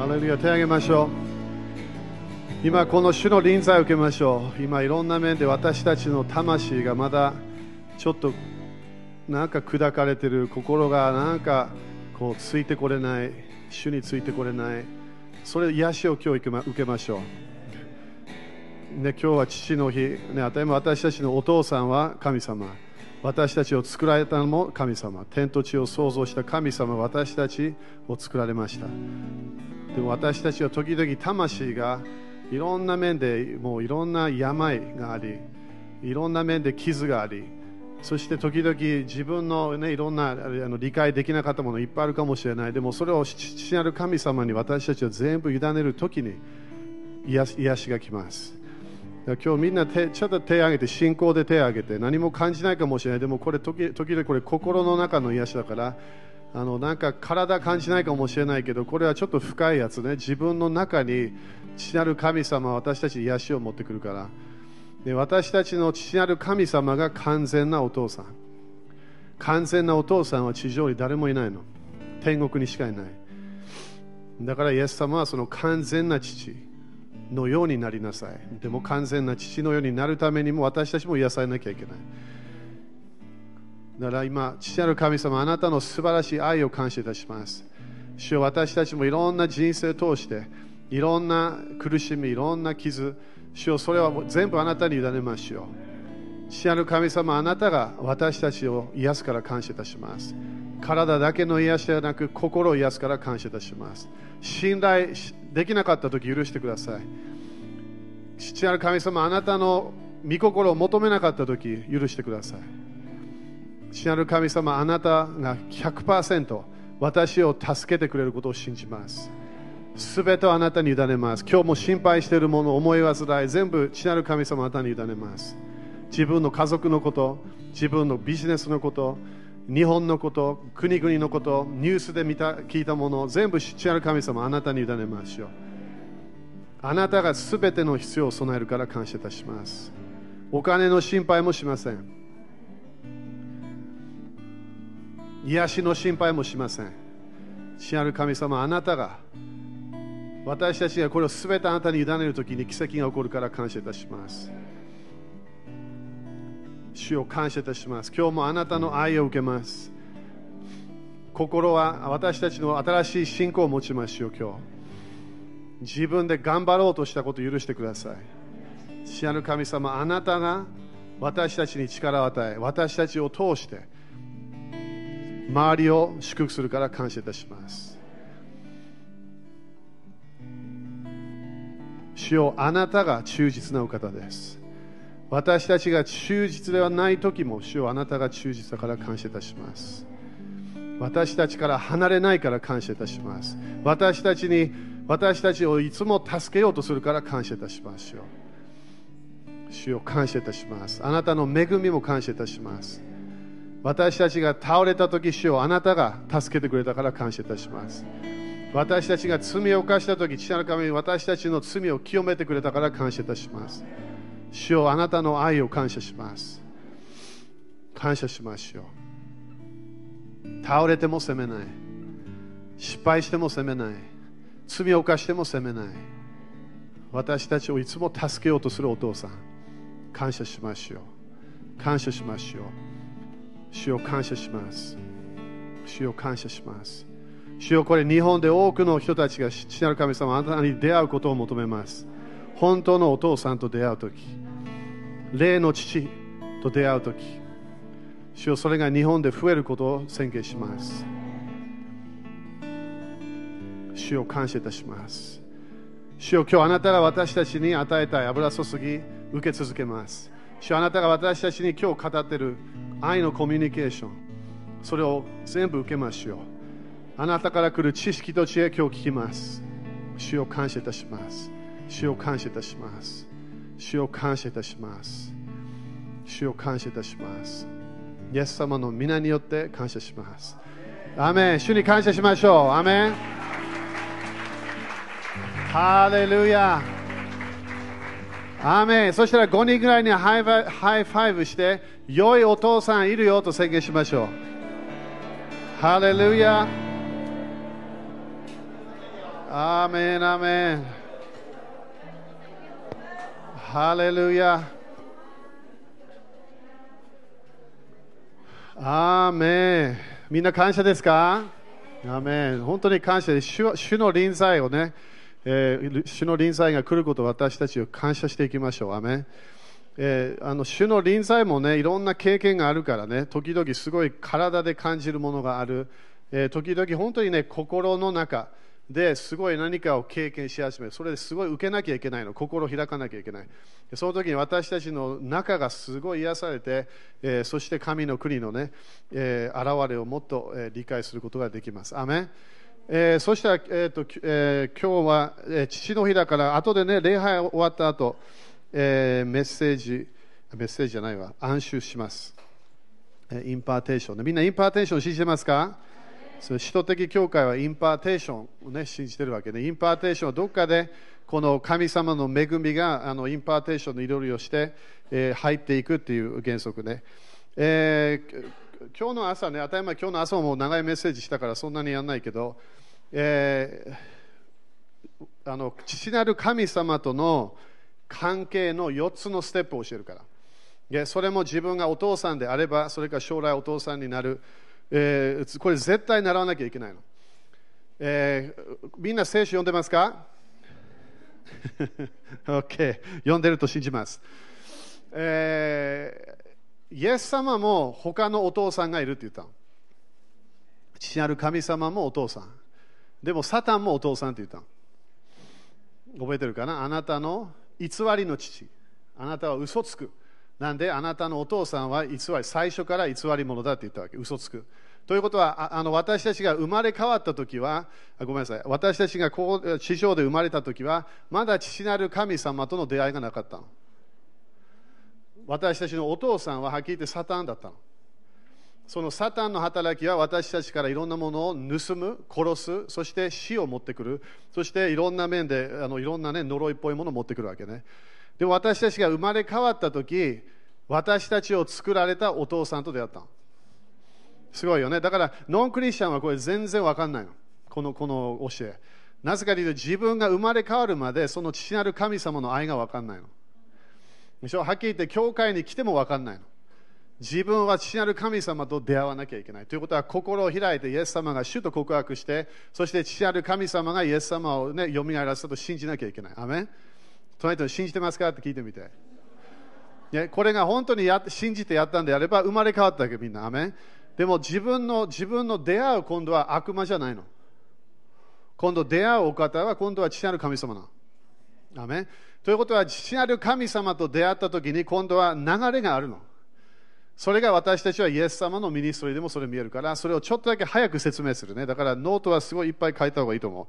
ハレルヤ手を挙げましょう今この主の臨在を受けましょう今いろんな面で私たちの魂がまだちょっとなんか砕かれてる心がなんかこうついてこれない主についてこれないそれ癒しを今日受けましょうね、今日は父の日、ね、私たちのお父さんは神様私たちを作られたのも神様。天と地を創造した神様私たちを作られました。でも私たちは時々魂がいろんな面でもういろんな病がありいろんな面で傷がありそして時々自分の、ね、いろんなあの理解できなかったものいっぱいあるかもしれない。でもそれを父なる神様に私たちは全部委ねる時に癒しが来ます。今日みんな手ちょっと手を挙げて信仰で手を挙げて何も感じないかもしれない。でもこれ時時々これ心の中の癒しだからあのなんか体感じないかもしれないけどこれはちょっと深いやつね。自分の中に父なる神様は私たちに癒しを持ってくるから。で私たちの父なる神様が完全なお父さん。完全なお父さんは地上に誰もいないの。天国にしかいない。だからイエス様はその完全な父。のようになりなさい。でも完全な父のようになるためにも私たちも癒されなきゃいけない。だから今、父なる神様、あなたの素晴らしい愛を感謝いたします。主よ私たちもいろんな人生を通して、いろんな苦しみ、いろんな傷、主よそれは全部あなたに委ねましょう。父なる神様、あなたが私たちを癒すから感謝いたします。体だけの癒しではなく、心を癒すから感謝いたします。信頼できなかった時許してください。父なる神様あなたの御心を求めなかった時許してください。父なる神様あなたが100%私を助けてくれることを信じます。すべてをあなたに委ねます。今日も心配しているもの思い煩い全部父なる神様あなたに委ねます。自分の家族のこと自分のビジネスのこと日本のこと、国々のこと、ニュースで見た聞いたもの、全部父なる神様、あなたに委ねましょう。あなたがすべての必要を備えるから感謝いたします。お金の心配もしません。癒しの心配もしません。父なる神様、あなたが私たちがこれをすべてあなたに委ねるときに奇跡が起こるから感謝いたします。主を感謝いたします。今日もあなたの愛を受けます。心は私たちの新しい信仰を持ちましょう、今日。自分で頑張ろうとしたことを許してください。父なる神様、あなたが私たちに力を与え、私たちを通して、周りを祝福するから感謝いたします。主よあなたが忠実なお方です。私たちが忠実ではない時も主よあなたが忠実だから感謝いたします。私たちから離れないから感謝いたします。私たちに私たちをいつも助けようとするから感謝いたしますよ。主を感謝いたします。あなたの恵みも感謝いたします。私たちが倒れた時主をあなたが助けてくれたから感謝いたします。私たちが罪を犯した時父なる神に私たちの罪を清めてくれたから感謝いたします。主よあなたの愛を感謝します。感謝しましょう倒れても責めない。失敗しても責めない。罪を犯しても責めない。私たちをいつも助けようとするお父さん。感謝しましょう感謝しましょう主を感謝します。主を感謝します。主よこれ日本で多くの人たちが父なる神様あなたに出会うことを求めます。本当のお父さんと出会う時霊の父と出会う時主よそれが日本で増えることを宣言します。主を感謝いたします。主よ今日あなたが私たちに与えたい油注ぎ受け続けます。主あなたが私たちに今日語っている愛のコミュニケーションそれを全部受けましょう。あなたから来る知識と知恵今日聞きます。主を感謝いたします。主を感謝いたします。主を感謝いたします。主を感謝いたします。イエス様の御名によって感謝します。アメン主に感謝しましょう。アメンハレルヤアメンそしたら5人ぐらいに high five して、良いお父さんいるよと宣言しましょう。ハレルヤアーメン、アメン。ハレルヤ。アーメン。みんな感謝ですか?アーメン。本当に感謝です。主主の臨在をね、えー主の臨在が来ることを私たちを感謝していきましょう。アーメン。えーあの主の臨在もね、いろんな経験があるからね、時々すごい体で感じるものがある。えー時々本当にね、心の中ですごい何かを経験し始める。それですごい受けなきゃいけないの。心を開かなきゃいけない。その時に私たちの中がすごい癒されて、えーそして神の国のね、えー現れをもっと、えー理解することができます。アメンえーそしたら、えーとえー今日は、えー父の日だから、後でね、礼拝終わった後、えメッセージ、メッセージじゃないわ、暗唱します。え impartation ね。みんな impartation 信じてますか？そ使徒的教会は impartation を、ね、信じてるわけで、 impartation はどっかでこの神様の恵みがあの impartation の祈りをして、えー入っていくっていう原則ね。えー今日の朝ね、当たり前、今日の朝も長いメッセージしたからそんなにやらないけど、えーあの父なる神様との関係の4つのステップを教えるから。でそれも自分がお父さんであれば、それから将来お父さんになる、えーこれ絶対習わなきゃいけないの。えーみんな聖書読んでますか ?OK。読んでると信じます。えーイエス様も他のお父さんがいるって言ったの。父なる神様もお父さん。でもサタンもお父さんって言ったの。覚えてるかな？あなたの偽りの父。あなたは嘘つく。なんであなたのお父さんは偽り、最初から偽り者だって言ったわけ。嘘つく。ということは、あの私たちが生まれ変わった時は、あごめんなさい。私たちがこう地上で生まれた時は、まだ父なる神様との出会いがなかったの。私たちのお父さんははっきり言ってサタンだったの。そのサタンの働きは私たちからいろんなものを盗む、殺す、そして死を持ってくる、そしていろんな面であのいろんな、ね、呪いっぽいものを持ってくるわけね。で私たちが生まれ変わった時私たちを作られたお父さんと出会った。すごいよね。だから、ノンクリスチャンはこれ全然わかんないの。このこの教え。なぜかというと、自分が生まれ変わるまで、その父なる神様の愛がわかんないの。でしょ？はっきり言って、教会に来てもわかんないの。自分は父なる神様と出会わなきゃいけない。ということは、心を開いて、イエス様が主と告白して、そして父なる神様がイエス様をね、蘇らせたと信じなきゃいけない。アメン隣人信じてますか？って聞いてみて。ね、これが本当にや信じてやったんであれば生まれ変わったわけみんな。アーメン でも自分の自分の出会う今度は悪魔じゃないの。今度出会うお方は今度は父なる神様なの。アーメン ということは父なる神様と出会った時に今度は流れがあるの。それが私たちはイエス様のミニストリーでもそれ見えるから、それをちょっとだけ早く説明するね。だからノートはすごいいっぱい書いた方がいいと思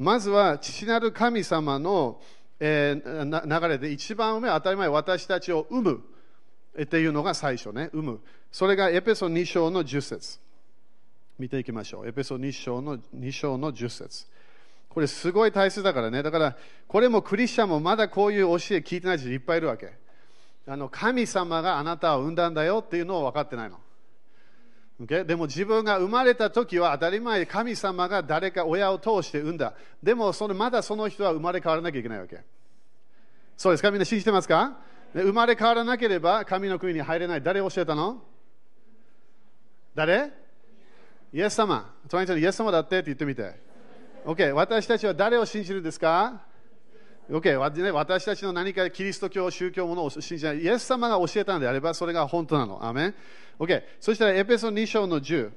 う。まずは父なる神様の、えー流れで一番目当たり前私たちを生むっていうのが最初ね、生む。それがエペソ2章の10節見ていきましょう。エペソ2章の ,2 章の10節これすごい大切だからね。だから、これもクリスチャンもまだこういう教え聞いてない人いっぱいいるわけ。あの神様があなたを産んだんだよっていうのを分かってないの。Okay? でも自分が生まれた時は当たり前神様が誰か親を通して産んだ。でもそれまだその人は生まれ変わらなきゃいけないわけ。そうですか？みんな信じてますか？生まれ変わらなければ神の国に入れない。誰教えたの？誰？イエス様。隣人にイエス様だってって言ってみて。OK。私たちは誰を信じるんですか？OK、私たちの何かキリスト教、宗教ものを信じない。イエス様が教えたのであれば、それが本当なの。アメン ?OK。そしたら、エペソ2章の10。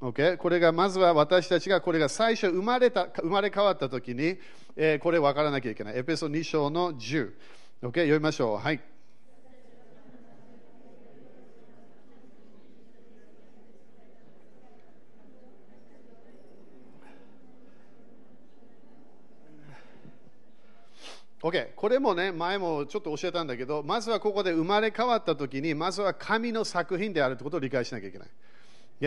OK。これが、まずは私たちが、これが最初生まれた、生まれ変わった時に、えーこれ分からなきゃいけない。エペソ2章の10。OK。読みましょう。はい。OK、これもね、前もちょっと教えたんだけど、まずはここで生まれ変わったときに、まずは神の作品であるということを理解しなきゃいけない。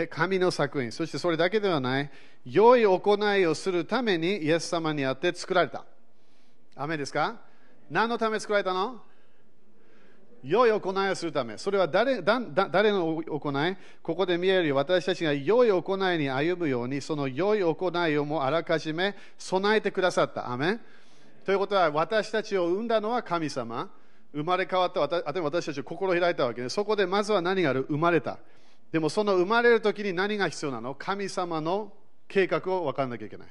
神の作品、そしてそれだけではない、良い行いをするためにイエス様にあって作られた。雨ですか？何のため作られたの？良い行いをするため、それは誰だ誰の行い？ここで見えるよう私たちが良い行いに歩むように、その良い行いをもあらかじめ備えてくださった。アメン。ということは、私たちを生んだのは神様。生まれ変わった私私たちを心開いたわけで、そこでまずは何がある？生まれた。でもその生まれる時に何が必要なの？神様の計画を分からなきゃいけない。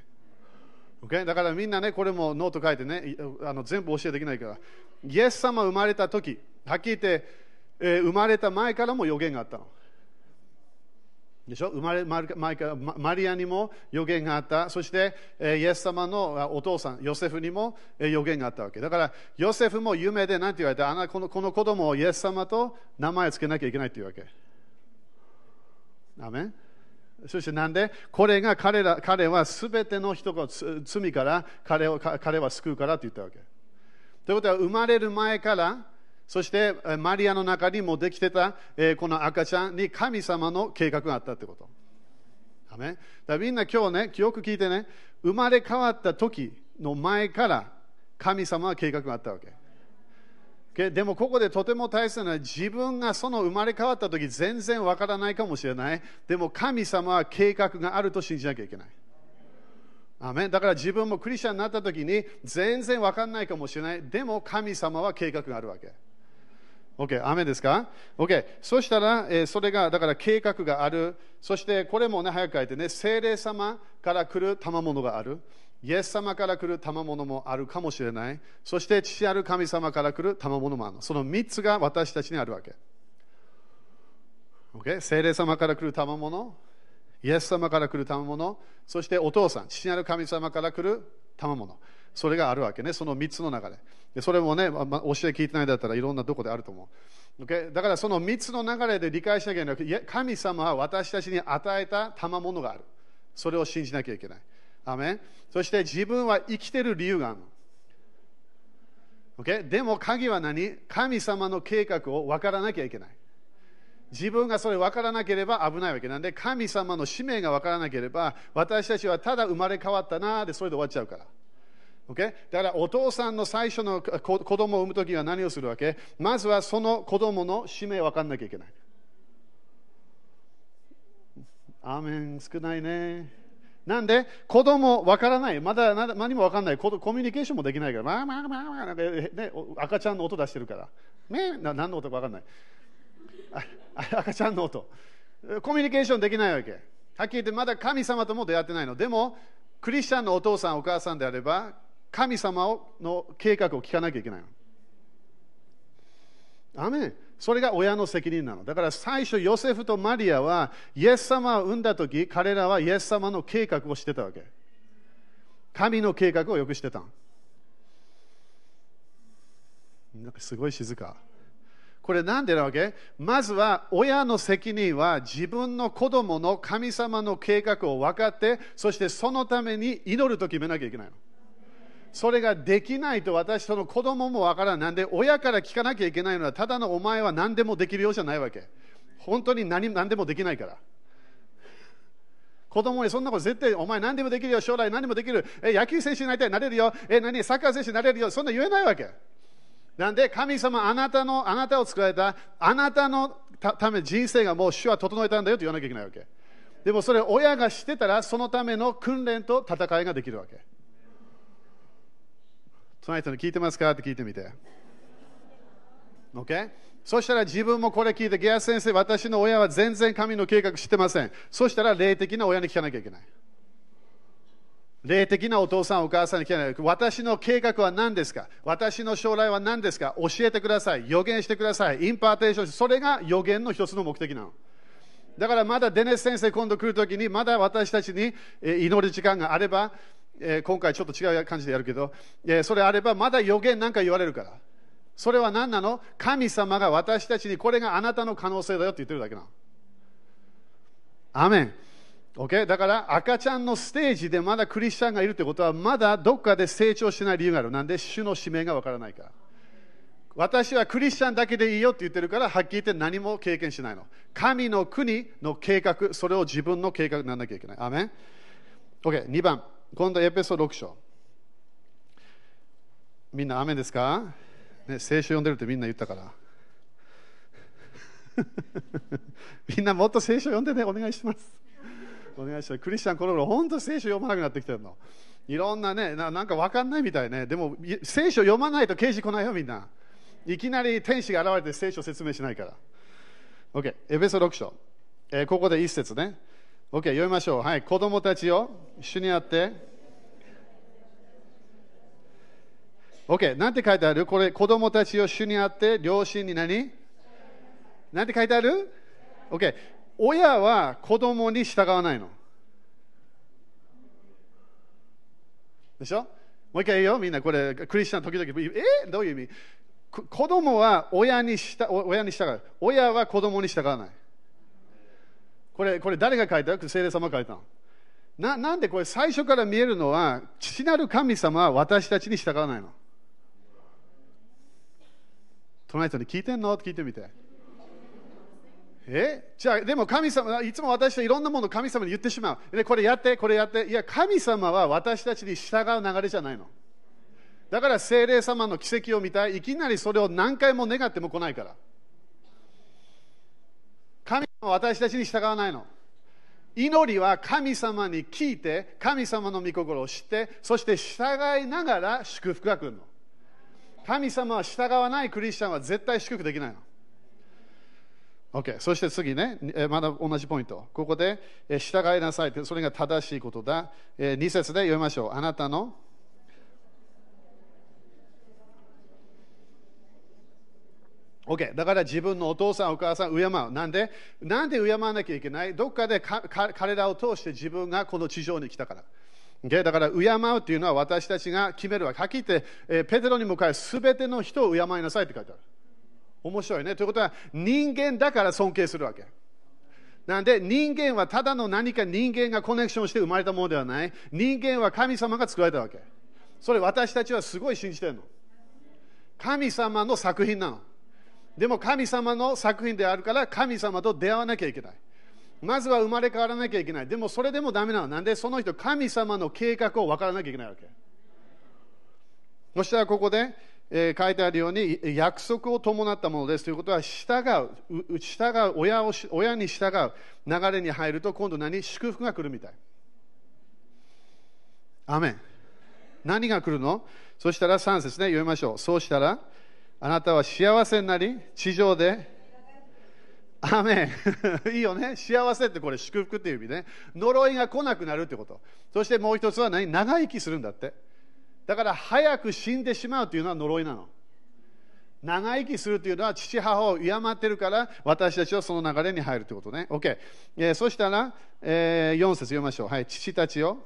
Okay? だからみんなね、これもノート書いてね、あの全部教えできないから、イエス様生まれた時、はっきり言って、えー、生まれた前からも予言があったの。でしょ？生まれ前からマリアにも予言があった。そして、えー、イエス様のお父さん、ヨセフにも、えー、予言があったわけ。だから、ヨセフも夢で何て言われた？あなたこのこの子供をイエス様と名前を付けなきゃいけないっていうわけ。アメンそしてなんで？これが彼ら彼はすべての人が罪から彼を彼は救うからって言ったわけ。ということは生まれる前からそしてマリアの中にもできてた、えこの赤ちゃんに神様の計画があったってこと。だからみんな今日ね、よく聞いてね、生まれ変わった時の前から神様は計画があったわけ。でもここでとても大切なのは自分がその生まれ変わった時全然わからないかもしれない。でも神様は計画があると信じなきゃいけない。アメだから自分もクリスチャンになった時に全然わかんないかもしれない。でも神様は計画があるわけ。OK、雨ですか ?OK、そしたら、えー、それが、だから計画がある。そしてこれもね、早く書いてね、精霊様から来る賜物がある。イエス様から来る賜物もあるかもしれない。そして父ある神様から来る賜物もある。その3つが私たちにあるわけ。Okay? 聖霊様から来る賜物、イエス様から来る賜物、そしてお父さん、父なる神様から来る賜物。それがあるわけね、その3つの中で。でそれもね、ま、教え聞いてないだったらいろんなとこであると思う。Okay? だからその3つの流れで理解しなきゃいけない。神様は私たちに与えた賜物がある。それを信じなきゃいけない。アメンそして自分は生きてる理由があるの。Okay? でも鍵は何？神様の計画を分からなきゃいけない。自分がそれ分からなければ危ないわけなんで、神様の使命が分からなければ、私たちはただ生まれ変わったなで、それで終わっちゃうから。Okay? だからお父さんの最初の子供を産むときは何をするわけ？まずはその子供の使命を分からなきゃいけない。アーメン少ないね。なんで、子供わからない。まだ何もわかんない。コミュニケーションもできないから。まあまあまあまあ、ね、赤ちゃんの音出してるから。ね、な何の音かわかんない。赤ちゃんの音。コミュニケーションできないわけ。はっきり言ってまだ神様とも出会ってないの。でも、クリスチャンのお父さん、お母さんであれば、神様の計画を聞かなきゃいけないの。アメン。それが親の責任なの。だから最初、ヨセフとマリアは、イエス様を産んだ時、彼らはイエス様の計画をしてたわけ。神の計画をよくしてた。なんかすごい静か。これなんでなわけ？まずは親の責任は自分の子供の神様の計画を分かって、そしてそのために祈ると決めなきゃいけないの。それができないと私その子供もわからない。なんで親から聞かなきゃいけないのはただのお前は何でもできるようじゃないわけ。本当に何何でもできないから。子供にそんなこと絶対お前何でもできるよ、将来何でもできる。え、野球選手になりたい、なれるよ。え、何、サッカー選手になれるよ。そんな言えないわけ。なんで神様あなたの、あなたを作られた、あなたのため人生がもう主は整えたんだよと言わなきゃいけないわけ。でもそれ親が知ってたらそのための訓練と戦いができるわけ。その人に聞いてますか？って聞いてみて。OK? そしたら自分もこれ聞いて、ゲア先生、私の親は全然神の計画してません。そしたら霊的な親に聞かなきゃいけない。霊的なお父さん、お母さんに聞かない。私の計画は何ですか？私の将来は何ですか？教えてください。予言してください。 impartation それが予言の一つの目的なの。だからまだデネス先生今度来るときに、まだ私たちに祈る時間があれば、えー、今回ちょっと違う感じでやるけど、えー、それあればまだ予言なんか言われるから。それは何なの？神様が私たちにこれがあなたの可能性だよって言ってるだけなの。アメン。Okay? だから赤ちゃんのステージでまだクリスチャンがいるってことはまだどっかで成長しない理由がある。なんで主の使命がわからないから。私はクリスチャンだけでいいよって言ってるからはっきり言って何も経験しないの。神の国の計画、それを自分の計画にならなきゃいけない。アメン。OK、2番。今度エペソ6章。みんな雨ですか、ね、聖書読んでるってみんな言ったから。みんなもっと聖書読んでね、お願いします。お願いします。クリスチャンこの頃、本当聖書読まなくなってきてるの。いろんなね、ななんか分かんないみたいね。でも、聖書読まないと刑事来ないよ、みんな。いきなり天使が現れて聖書説明しないから。OK、エベソ6章。えー、ここで一節ね。OK、読みましょう。はい、子供たちよ、主にあって。OK、なんて書いてある？これ、子供たちを主にあって、両親に何？なんて書いてある ?OK、親は子供に従わないの。でしょ？もう一回言うよ、みんなこれ、クリスチャン時々、え？どういう意味？子供は親に従親に従う。親は子供に従わない。これ、これ誰が書いた？聖霊様が書いたの？ななんでこれ最初から見えるのは、父なる神様は私たちに従わないの？隣人に聞いてんの？って聞いてみて。え？じゃあ、でも神様、いつも私はいろんなものを神様に言ってしまう。で、これやって、これやって。いや、神様は私たちに従う流れじゃないの。だから精霊様の奇跡を見たい。いきなりそれを何回も願っても来ないから。神は私たちに従わないの。祈りは神様に聞いて、神様の御心を知って、そして従いながら祝福が来るの。神様は従わないクリスチャンは絶対祝福できないの。OK、そして次ね、まだ同じポイント。ここで、従いなさいって、それが正しいことだ。2節で読みましょう。あなたの OK、だから自分のお父さん、お母さん敬う。なんで？なんで敬わなきゃいけない？どっかで彼らを通して自分がこの地上に来たから。Okay? だから敬うというのは私たちが決めるわけ。はっきり言って、えペテロに向かいすべての人を敬いなさいって書いてある。面白いね。ということは、人間だから尊敬するわけ。なんで、人間はただの何か人間がコネクションして生まれたものではない。人間は神様が作られたわけ。それ私たちはすごい信じてるの。神様の作品なの。でも神様の作品であるから神様と出会わなきゃいけない。まずは生まれ変わらなきゃいけない。でもそれでもダメなの。なんでその人、神様の計画を分からなきゃいけないわけ。そしたらここで、えー、書いてあるように約束を伴ったものですということは従う従う親を親に従う流れに入ると今度何？祝福が来るみたいアメン何が来るの？そしたら3節ね読みましょうそうしたらあなたは幸せになり地上でアメ いいよね幸せってこれ祝福っていう意味ね呪いが来なくなるってことそしてもう一つは何？長生きするんだってだから早く死んでしまうというのは呪いなの。長生きするというのは父母を敬ってるから私たちはその流れに入るということね。OK。えー、そしたら、えー、4節読みましょう。はい。父たちよ。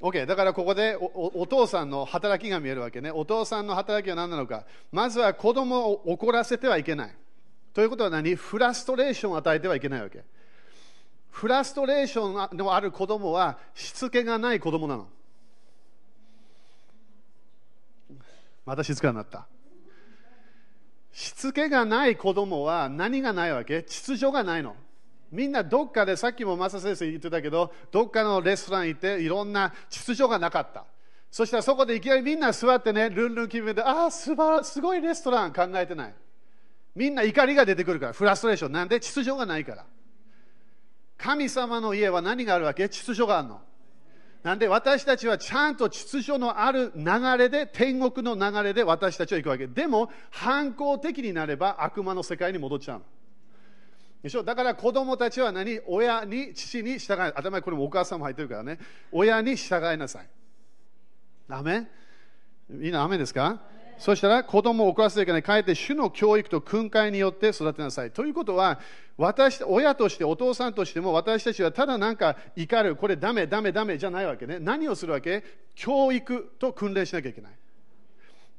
OK。だからここでお父さんの働きが見えるわけね。お父さんの働きは何なのか。まずは子供を怒らせてはいけない。ということは何？フラストレーションを与えてはいけないわけ。フラストレーションのある子供はしつけがない子供なの。また静かになった。しつけがない子供は何がないわけ？秩序がないの。みんなどっかで、さっきもマサ先生言ってたけど、どっかのレストラン行っていろんな秩序がなかった。そしたらそこでいきなりみんな座ってね、ルンルン気分で、ああ、すばすごいレストラン考えてない。みんな怒りが出てくるから、フラストレーション。なんで？秩序がないから。神様の家は何があるわけ？秩序があるの。なんで？私たちはちゃんと秩序のある流れで、天国の流れで私たちは行くわけ。でも、反抗的になれば悪魔の世界に戻っちゃうの。でしょ？だから子供たちは何？親に、父に従い、頭にこれもお母さんも入ってるからね。親に従いなさい。ダメみんな雨ですか？そしたら子供を怒らせていけない。かえって主の教育と訓戒によって育てなさい。ということは、私、親として、お父さんとしても、私たちはただなんか怒る、これダメ、ダメ、ダメじゃないわけね。何をするわけ？教育と訓練しなきゃいけない。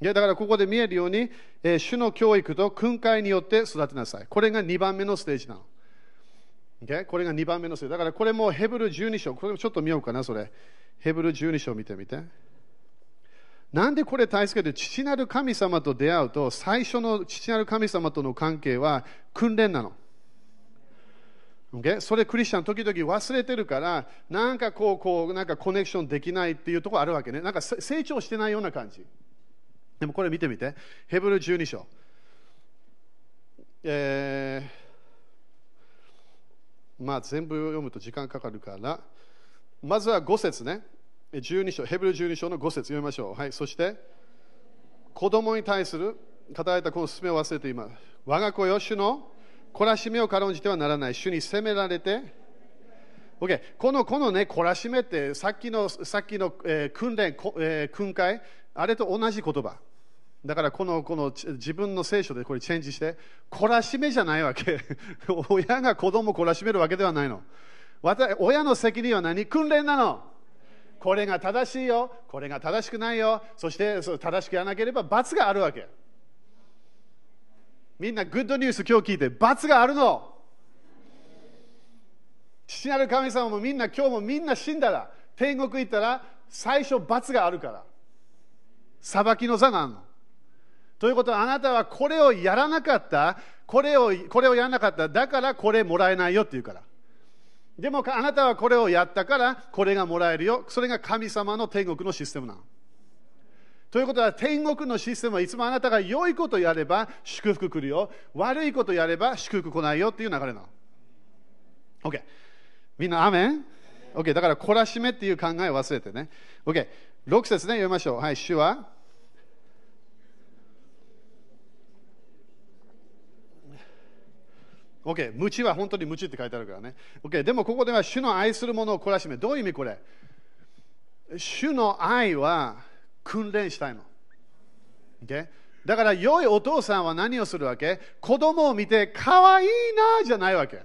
だからここで見えるように、えー、主の教育と訓戒によって育てなさい。これが2番目のステージなの。Okay? これが2番目のステージ。だからこれもヘブル12章、これもちょっと見ようかな、それ。ヘブル12章見てみて。なんでこれ大切かというと、父なる神様と出会うと、最初の父なる神様との関係は訓練なの。Okay? それクリスチャン時々忘れてるから、なんかこう、こう、なんかコネクションできないっていうところあるわけね。なんか成長してないような感じ。でもこれ見てみて。ヘブル12章。えー、まあ全部読むと時間かかるから。まずは5節ね。12章、ヘブル12章の5節読みましょう。はい、そして、子供に対する語られたこの勧めを忘れています。我が子よ、主の懲らしめを軽んじてはならない。主に責められて、OK、このこのね、懲らしめって、さっきのさっきの、えー訓練、えー訓戒、あれと同じ言葉。だからこのこの自分の聖書でこれチェンジして、懲らしめじゃないわけ。親が子供を懲らしめるわけではないの。親の責任は何？訓練なの。これが正しいよ、これが正しくないよ、そして正しくやらなければ罰があるわけ。みんなグッドニュース今日聞いて罰があるの。父なる神様もみんな今日もみんな死んだら天国行ったら最初罰があるから裁きの座があるの。ということはあなたはこれをやらなかった。これをこれをやらなかった。だからこれもらえないよって言うから。でもあなたはこれをやったからこれがもらえるよ。それが神様の天国のシステムなの。ということは天国のシステムはいつもあなたが良いことやれば祝福来るよ。悪いことやれば祝福来ないよっていう流れなの。OK みんなアメン ?OK だから懲らしめっていう考えを忘れてね。OK6 節ね読みましょう。はい主は？OK、無知は本当に無知って書いてあるからね。OK、でもここでは主の愛するものを懲らしめ。どういう意味これ？主の愛は訓練したいの。OK? だから良いお父さんは何をするわけ？子供を見て可愛いなじゃないわけ。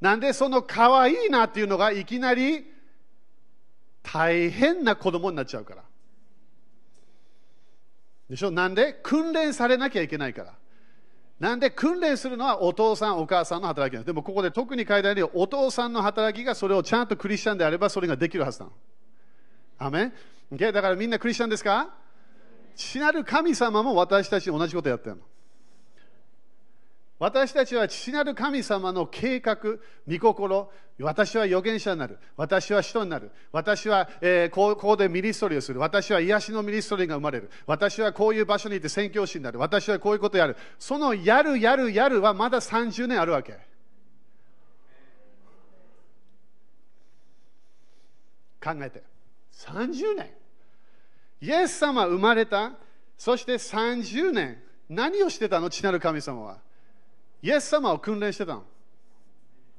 なんでその可愛いなっていうのがいきなり大変な子供になっちゃうから。でしょ？なんで？訓練されなきゃいけないから。なんで訓練するのはお父さん、お母さんの働きなんです。でもここで特に書いてあるように、お父さんの働きがそれをちゃんとクリスチャンであればそれができるはずなの。アメン、okay? だからみんなクリスチャンですか？死なる神様も私たち同じことやってるの。私たちは父なる神様の計画、御心、私は預言者になる、私は人になる、私は、えー、こうこうでミニストリーをする、私は癒しのミニストリーが生まれる、私はこういう場所にいて宣教師になる、私はこういうことをやる、そのやる、やる、やるはまだ30年あるわけ。考えて。30年。イエス様生まれた、そして30年、何をしてたの、父なる神様は。イエス様を訓練してたの。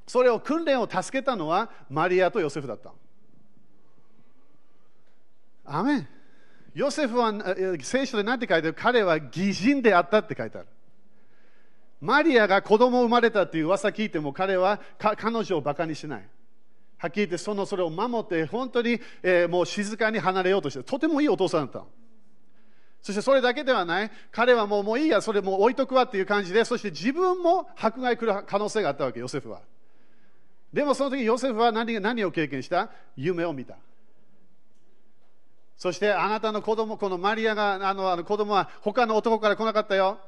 それを訓練を助けたのはマリアとヨセフだった。アメン。ヨセフは聖書で何て書いてある？彼は義人であったって書いてある。マリアが子供生まれたっていう噂聞いても彼は彼女をバカにしない。はっきり言ってそのそれを守って本当に、えー、もう静かに離れようとしてとてもいいお父さんだった。そしてそれだけではない。彼はもうもういいや、それもう置いとくわっていう感じで、そして自分も迫害来る可能性があったわけ、ヨセフは。でもその時ヨセフは何何を経験した？夢を見た。そしてあなたの子供、このマリアが、あのあの子供は他の男から来なかったよ。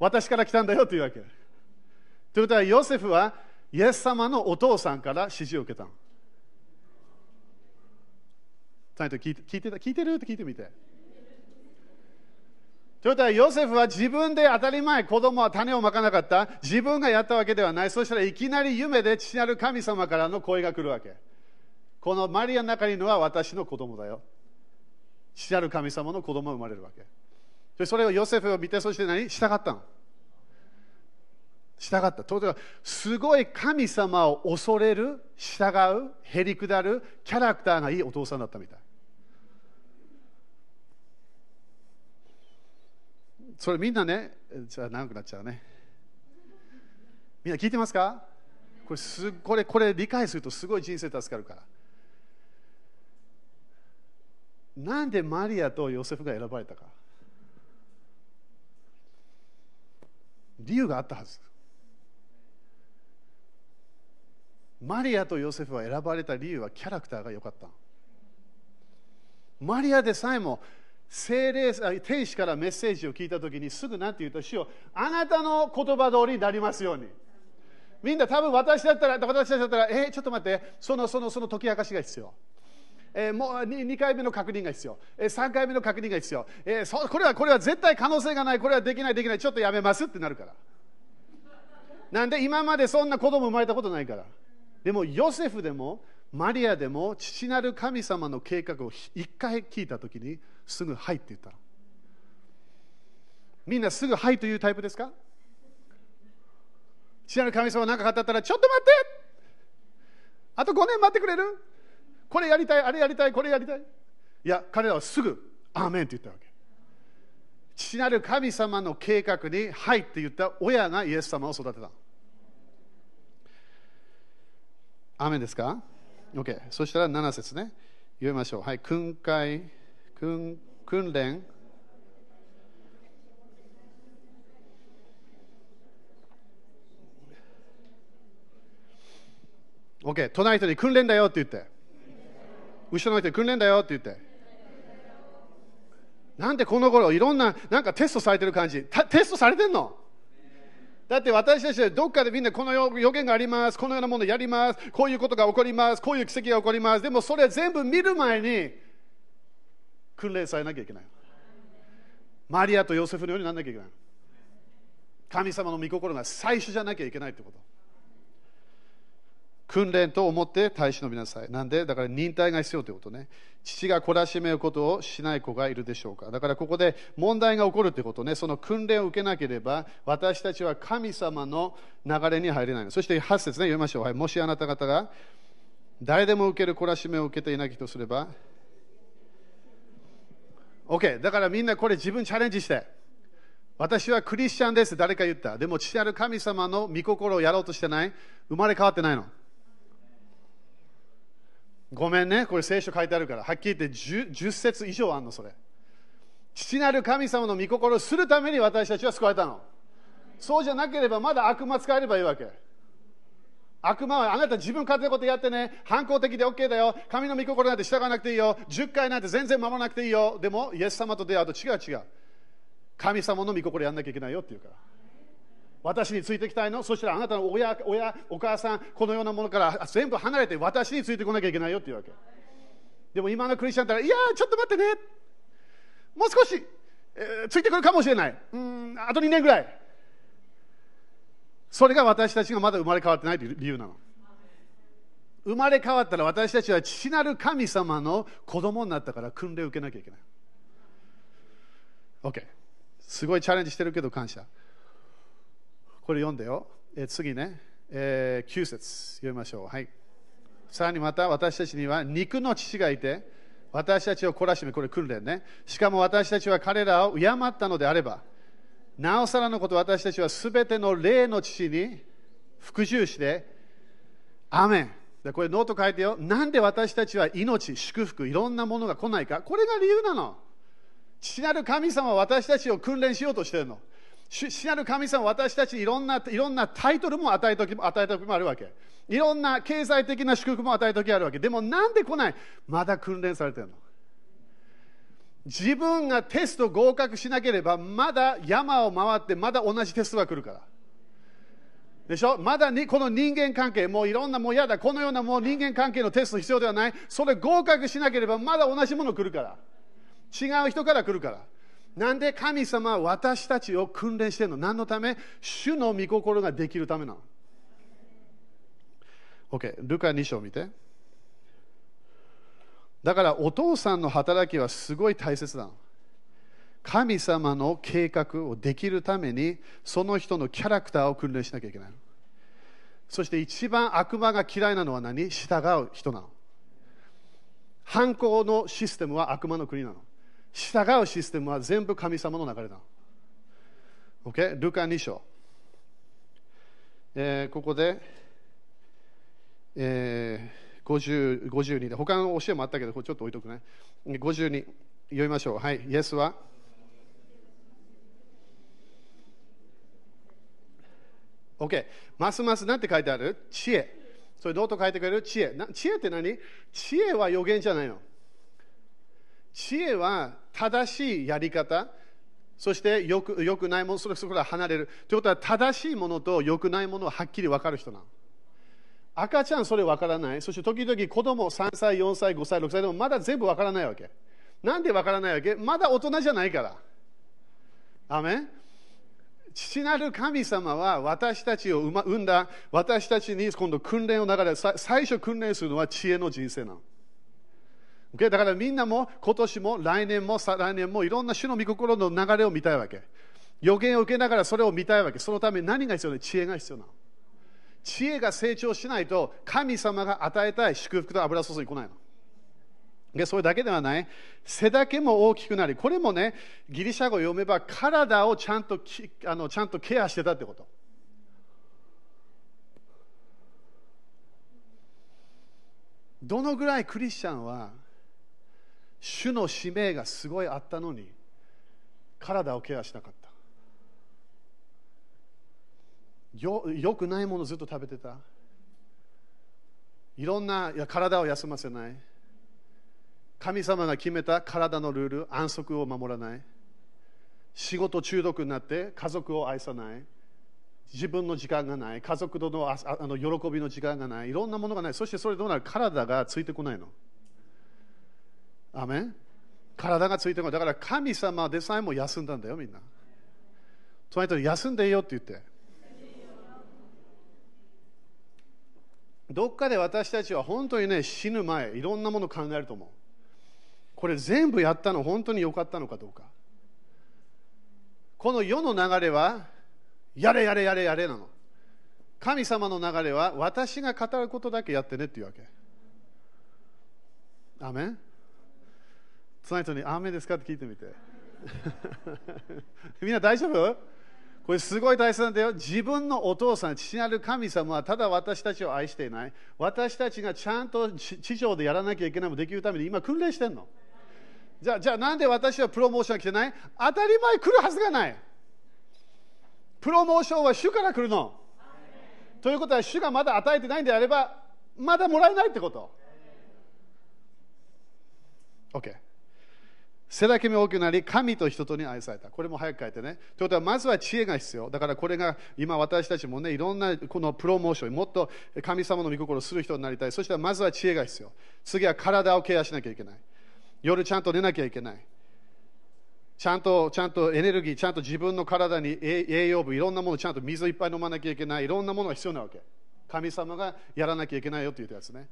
私から来たんだよというわけ。ということは、ヨセフはイエス様のお父さんから指示を受けた。ちゃんと聞いて聞いてた聞いてる？って聞いてみて。ということは、ヨセフは自分で当たり前、子供は種をまかなかった。自分がやったわけではない。そしたらいきなり夢で父なる神様からの声が来るわけ。このマリアの中にいるのは私の子供だよ。父なる神様の子供が生まれるわけ。それをヨセフを見て、そして何？従ったの。従った。ということは、すごい神様を恐れる、従う、へりくだる、キャラクターがいいお父さんだったみたい。それみんなね、じゃ長くなっちゃうね。みんな聞いてますか？これすこれこれ理解するとすごい人生助かるから。なんでマリアとヨセフが選ばれたか？理由があったはず。マリアとヨセフは選ばれた理由はキャラクターが良かった。マリアでさえも精霊天使からメッセージを聞いたときにすぐ何て言うと、主よあなたの言葉通りになりますように。みんな多分私だったら、私だったら、えー、ちょっと待って、そのそのその解き明かしが必要。えー、もう 2, 2回目の確認が必要、えー、3回目の確認が必要、えー、そこれはこれは絶対可能性がない。これはできないできない。ちょっとやめますってなるから。なんで今までそんな子供生まれたことないから。でもヨセフでもマリアでも父なる神様の計画を一回聞いたときにすぐ「はい」って言ったみんなすぐ「はい」というタイプですか？父なる神様何か語ったらちょっと待って！あと5年待ってくれる？これやりたいあれやりたいこれやりたい。いや彼らはすぐ「アーメン」って言ったわけ。父なる神様の計画に「はい」って言った親がイエス様を育てたアーメンですか？OK。そしたら7節ね。読みましょう。はい。訓戒、訓訓練？OK。隣の人に訓練だよって言って。後ろの人に訓練だよって言って。なんでこの頃いろんななんかテストされてる感じ。テストされてんの？だって私たちはどっかでみんなこの予言があります、このようなものやります、こういうことが起こります、こういう奇跡が起こります。でもそれ全部見る前に訓練されなきゃいけない。マリアとヨセフのようにならなきゃいけない。神様の御心が最初じゃなきゃいけないってこと。訓練と思って耐え忍びなさい。なんで？だから忍耐が必要ということね。父が懲らしめることをしない子がいるでしょうか。だからここで問題が起こるということね。その訓練を受けなければ、私たちは神様の流れに入れないそして8節ね、読みましょう。はい、もしあなた方が誰でも受ける懲らしめを受けていないとすれば、OK。だからみんなこれ自分チャレンジして。私はクリスチャンです。誰か言った。でも父ある神様の御心をやろうとしてない。生まれ変わってないの。ごめんね、これ聖書書いてあるから、はっきり言って 10, 10節以上あるの、それ。父なる神様の御心をするために私たちは救われたの。そうじゃなければまだ悪魔使えればいいわけ。悪魔はあなた自分勝手なことやってね、反抗的で OK だよ、神の御心なんて従わなくていいよ、10回なんて全然守らなくていいよ、でも、イエス様と出会うと違う違う。神様の御心やんなきゃいけないよって言うから。私についてきたいの？そしたらあなたの親、親、お母さん、このようなものから全部離れて私についてこなきゃいけないよっていうわけ。でも今のクリスチャンったら、いやちょっと待ってね。もう少し、えー、ついてくるかもしれない。うん、あと2年ぐらい。それが私たちがまだ生まれ変わってない理由なの。生まれ変わったら私たちは父なる神様の子供になったから訓練を受けなきゃいけない。OK。すごいチャレンジしてるけど感謝。これ読んでよ。え次ね、えー、9節読みましょう。はい。さらにまた私たちには肉の父がいて、私たちを懲らしめ、これ訓練ね。しかも私たちは彼らを敬ったのであれば、なおさらのこと私たちはすべての霊の父に服従して、アメン。これノート書いてよ。なんで私たちは命、祝福、いろんなものが来ないか。これが理由なの。父なる神様は私たちを訓練しようとしてるの。主なる神様は私たちにいろんないろんなタイトルも与えた時も与えた時もあるわけ。いろんな経済的な祝福も与えた時あるわけ。でもなんで来ない？まだ訓練されてるの。自分がテスト合格しなければまだ山を回ってまだ同じテストが来るから。でしょ？まだにこの人間関係、もういろんな、もう嫌だ、このようなもう人間関係のテスト必要ではない。それ合格しなければまだ同じもの来るから。違う人から来るから。なんで？神様は私たちを訓練してるの何のため？主の御心ができるためなの。OK、ルカ2章見て。だからお父さんの働きはすごい大切なの。神様の計画をできるためにその人のキャラクターを訓練しなきゃいけない。そして一番悪魔が嫌いなのは何？従う人なの。犯行のシステムは悪魔の国なの。従うシステムは全部神様の流れだ。OK? ルカ2章。えー、ここで、えー、50 52で、他の教えもあったけど、これちょっと置いとくね。52、読みましょう。はい、イエスは？OK、ますますなんて書いてある？知恵。それどうと書いてくれる？知恵。知恵って何？知恵は予言じゃないの。知恵は正しいやり方、そしてよくよくないもの、それそこから離れる。ということは、正しいものと良くないものははっきり分かる人なの。赤ちゃんそれわからない？そして時々子供3歳、4歳、5歳、6歳でもまだ全部わからないわけ。なんでわからないわけ？まだ大人じゃないから。アメン？父なる神様は私たちを生んだ私たちに今度訓練を流れ最初訓練するのは知恵の人生なの。だからみんなも今年も来年も再来年もいろんな主の御心の流れを見たいわけ。予言を受けながらそれを見たいわけ。そのため何が必要なの？知恵が必要なの。知恵が成長しないと神様が与えたい祝福と油注ぎ来ないの。でそれだけではない。背だけも大きくなりこれもねギリシャ語読めば体をちゃんとあのちゃんとケアしてたってこと。どのぐらいクリスチャンは主の使命がすごいあったのに体をケアしなかった？よよくないものずっと食べてた。いろんないや体を休ませない。神様が決めた体のルール安息を守らない。仕事中毒になって家族を愛さない。自分の時間がない。家族とのあの喜びの時間がない。いろんなものがない。そしてそれどうなる？体がついてこないの。アメン？体がついてこない。だから神様でさえも休んだんだよみんな。隣人に休んでいいよって言って。どっかで私たちは本当にね死ぬ前いろんなもの考えると思う。これ全部やったの本当に良かったのかどうか。この世の流れはやれやれやれやれなの。神様の流れは私が語ることだけやってねっていうわけ。アメン？その人に「アーメンですか?」って聞いてみて。みんな大丈夫？これすごい大切なんだよ。自分のお父さん、父なる神様はただ私たちを愛していない。私たちがちゃんと地上でやらなきゃいけないもできるために今訓練してんの。じゃあ、じゃあなんで私はプロモーション来てない？当たり前来るはずがない。プロモーションは主から来るの。ということは主がまだ与えてないんであれば、まだもらえないってこと。OK。背だけも大きくなり、神と人とに愛された。これも早く書いてね。ということは、まずは知恵が必要。だからこれが今私たちもね、いろんなこのプロモーション、もっと神様の御心をする人になりたい。そしてまずは知恵が必要。次は体をケアしなきゃいけない。夜ちゃんと寝なきゃいけない。ちゃんと、ちゃんとエネルギー、ちゃんと自分の体に栄養分、いろんなもの、ちゃんと水いっぱい飲まなきゃいけない。いろんなものが必要なわけ。神様がやらなきゃいけないよって言ったやつね。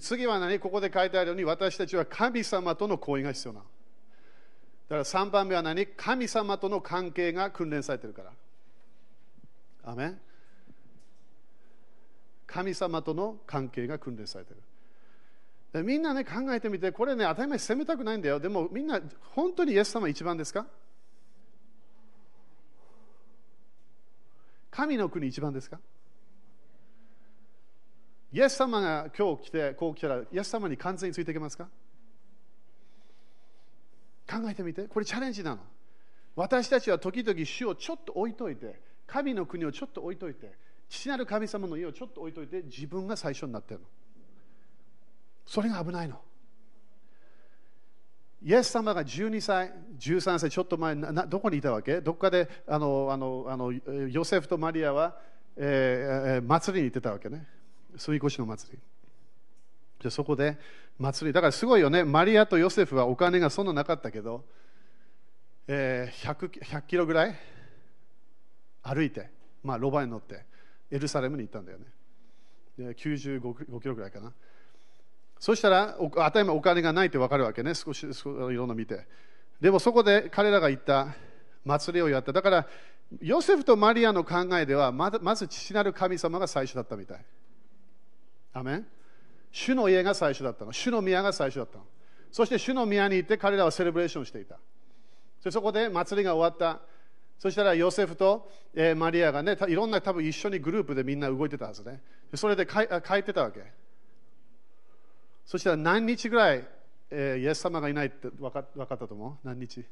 次は何？ここで書いてあるように、私たちは神様との交易が必要なの。だから3番目は何？神様との関係が訓練されてるから。アメ神様との関係が訓練されてる。みんなね、考えてみて、これね、当たり前責めたくないんだよ。でもみんな、本当にイエス様一番ですか？神の国一番ですか？イエス様が今日来て、こう来たら、イエス様に完全についていけますか？考えてみて。これチャレンジなの。私たちは時々主をちょっと置いといて神の国をちょっと置いといて父なる神様の家をちょっと置いといて自分が最初になってるの。それが危ないの。イエス様が12歳、13歳、ちょっと前な、どこにいたわけ？どっかであのあのあのヨセフとマリアは、えー、祭りに行ってたわけね。住越しの祭り。でそこで祭り。だからすごいよね。マリアとヨセフはお金がそんななかったけど、えー、100, 100キロぐらい？歩いて、まあ、ロバに乗ってエルサレムに行ったんだよね。で95キロぐらいかな。そしたら当たり前お金がないって分かるわけね。少しいろんな見て。でもそこで彼らが言った祭りをやった。だからヨセフとマリアの考えではままず父なる神様が最初だったみたい。アメン？主の家が最初だったの。主の宮が最初だったの。そして主の宮に行って彼らはセレブレーションしていた。そそこで祭りが終わった。そしたらヨセフと、えー、マリアがね、いろんな多分一緒にグループでみんな動いてたはずね。それで書いてたわけ。そしたら何日ぐらい、えー、イエス様がいないって分か分かったと思う？何日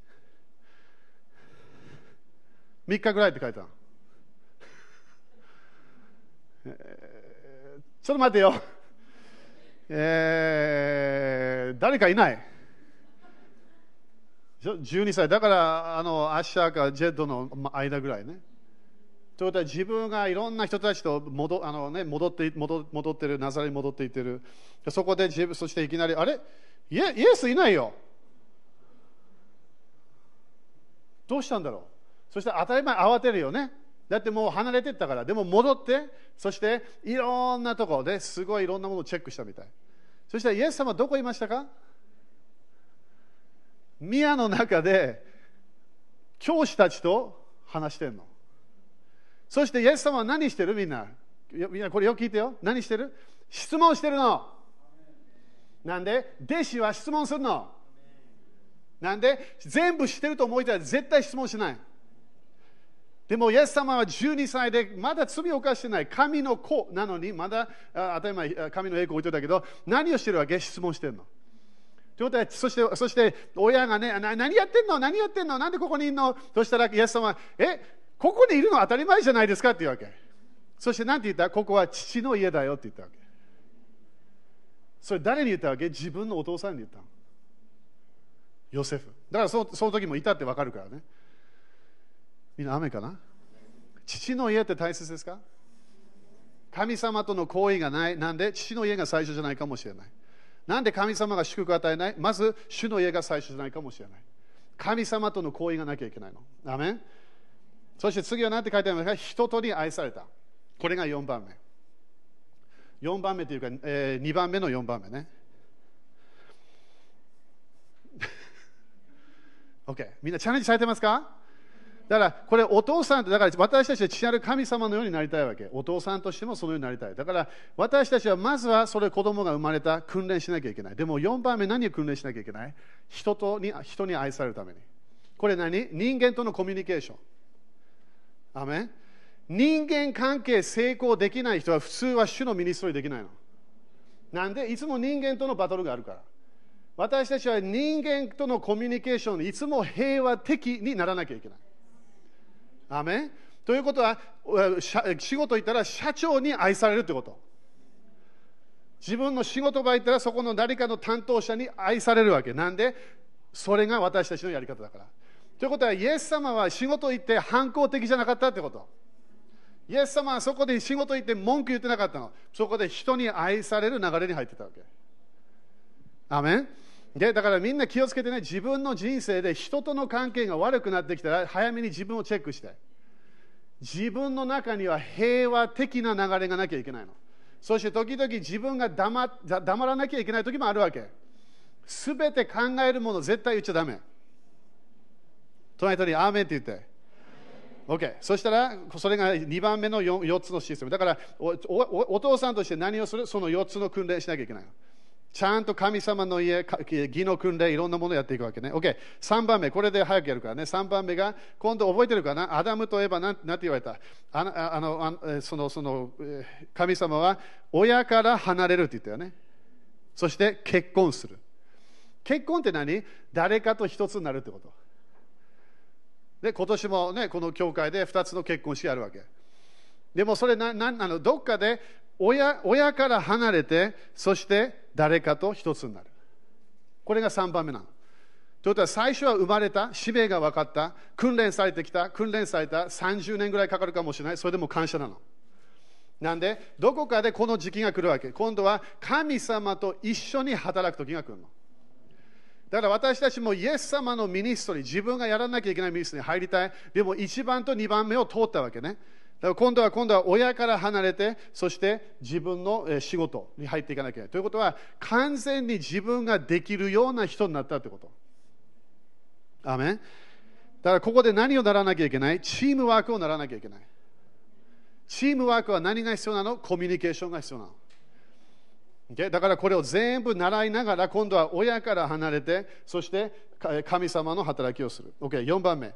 ?3 日ぐらいって書いたの。えー、ちょっと待ってよ。えー、誰かいない？12歳だからあのアッシャーかジェッドの間ぐらいねということは自分がいろんな人たちと戻あの、ね、戻って戻戻ってる、ナザレに戻っていってる。そこで自分、そしていきなり、あれ？イエイエスいないよ。どうしたんだろう？そして当たり前慌てるよね。だってもう離れてったから。でも戻って、そしていろんなところですごいいろんなものをチェックしたみたい。そしてイエス様どこいましたか？宮の中で教師たちと話してんの。そしてイエス様は何してる？みんな。みんなこれよく聞いてよ。何してる？質問してるの。なんで？弟子は質問するの。なんで？全部知ってると思いたら絶対質問しない。でも、イエス様は12歳でまだ罪を犯してない。神の子なのに、まだ当たり前、神の栄光を置いてたけど、何をしてるわけ？質問してるの。ということで、そして、そして親がね、何やってんの？何やってんの？なんでここにいるの？そしたら、イエス様は、え、ここにいるの？当たり前じゃないですか？って言うわけ。そして何て言った？ここは父の家だよって言ったわけ。それ誰に言ったわけ？自分のお父さんに言ったの。ヨセフ。だからそその時もいたってわかるからね。みんな雨かな？父の家って大切ですか？神様との行為がない。なんで？父の家が最初じゃないかもしれない。なんで神様が祝福を与えない？まず主の家が最初じゃないかもしれない。神様との行為がなきゃいけないの。アメン？そして次は何て書いてありますか？人とに愛された。これが4番目。4番目というか、えー、2番目の4番目ね。OK。みんなチャレンジされてますか？だから、これお父さんと、だから私たちは父なる神様のようになりたいわけ。お父さんとしてもそのようになりたい。だから、私たちはまずはそれ子供が生まれた訓練しなきゃいけない。でも4番目何を訓練しなきゃいけない？人とに人に愛されるために。これ何？人間とのコミュニケーション。アメ人間関係成功できない人は普通は主のミニストリーできないの。なんで？いつも人間とのバトルがあるから。私たちは人間とのコミュニケーションいつも平和的にならなきゃいけない。アメンということは、仕事行ったら社長に愛されるってこと。自分の仕事場行ったらそこの誰かの担当者に愛されるわけ。なんで？それが私たちのやり方だから。ということは、イエス様は仕事行って反抗的じゃなかったってこと。イエス様はそこで仕事行って文句言ってなかったの。そこで人に愛される流れに入ってたわけ。アメンでだからみんな気をつけてね、自分の人生で人との関係が悪くなってきたら、早めに自分をチェックして、自分の中には平和的な流れがなきゃいけないの。そして時々自分が黙黙らなきゃいけない時もあるわけ。すべて考えるもの絶対言っちゃだめ。隣人にアーメンって言って。OK。そしたら、それが2番目の 4, 4つのシステム。だからおお、お父さんとして何をする？その4つの訓練しなきゃいけないの。ちゃんと神様の家、義の訓練、いろんなものをやっていくわけね。OK。3番目、これで早くやるからね。3番目が、今度覚えてるかな？アダムといえば何て言われた？あのあのそのその神様は親から離れるって言ったよね。そして結婚する。結婚って何？誰かと一つになるってこと。で、今年もね、この教会で2つの結婚式あるわけ。でもそれな、なあのどっかで親親から離れて、そして誰かと一つになる。これが3番目なの。ということは最初は生まれた、使命が分かった、訓練されてきた、訓練された、30年ぐらいかかるかもしれない、それでも感謝なの。なんで、どこかでこの時期が来るわけ。今度は神様と一緒に働く時が来るの。だから私たちもイエス様のミニストリー、自分がやらなきゃいけないミニストリーに入りたい。でも1番と2番目を通ったわけね。ら今度は今度は親から離れて、そして自分の仕事に入っていかなきゃいけない。ということは、完全に自分ができるような人になったということ。アメンだからここで何をならなきゃいけない？チームワークをならなきゃいけない。チームワークは何が必要なの？コミュニケーションが必要なの。Okay? だからこれを全部習いながら今度は親から離れてそして神様の働きをする。Okay、4番目。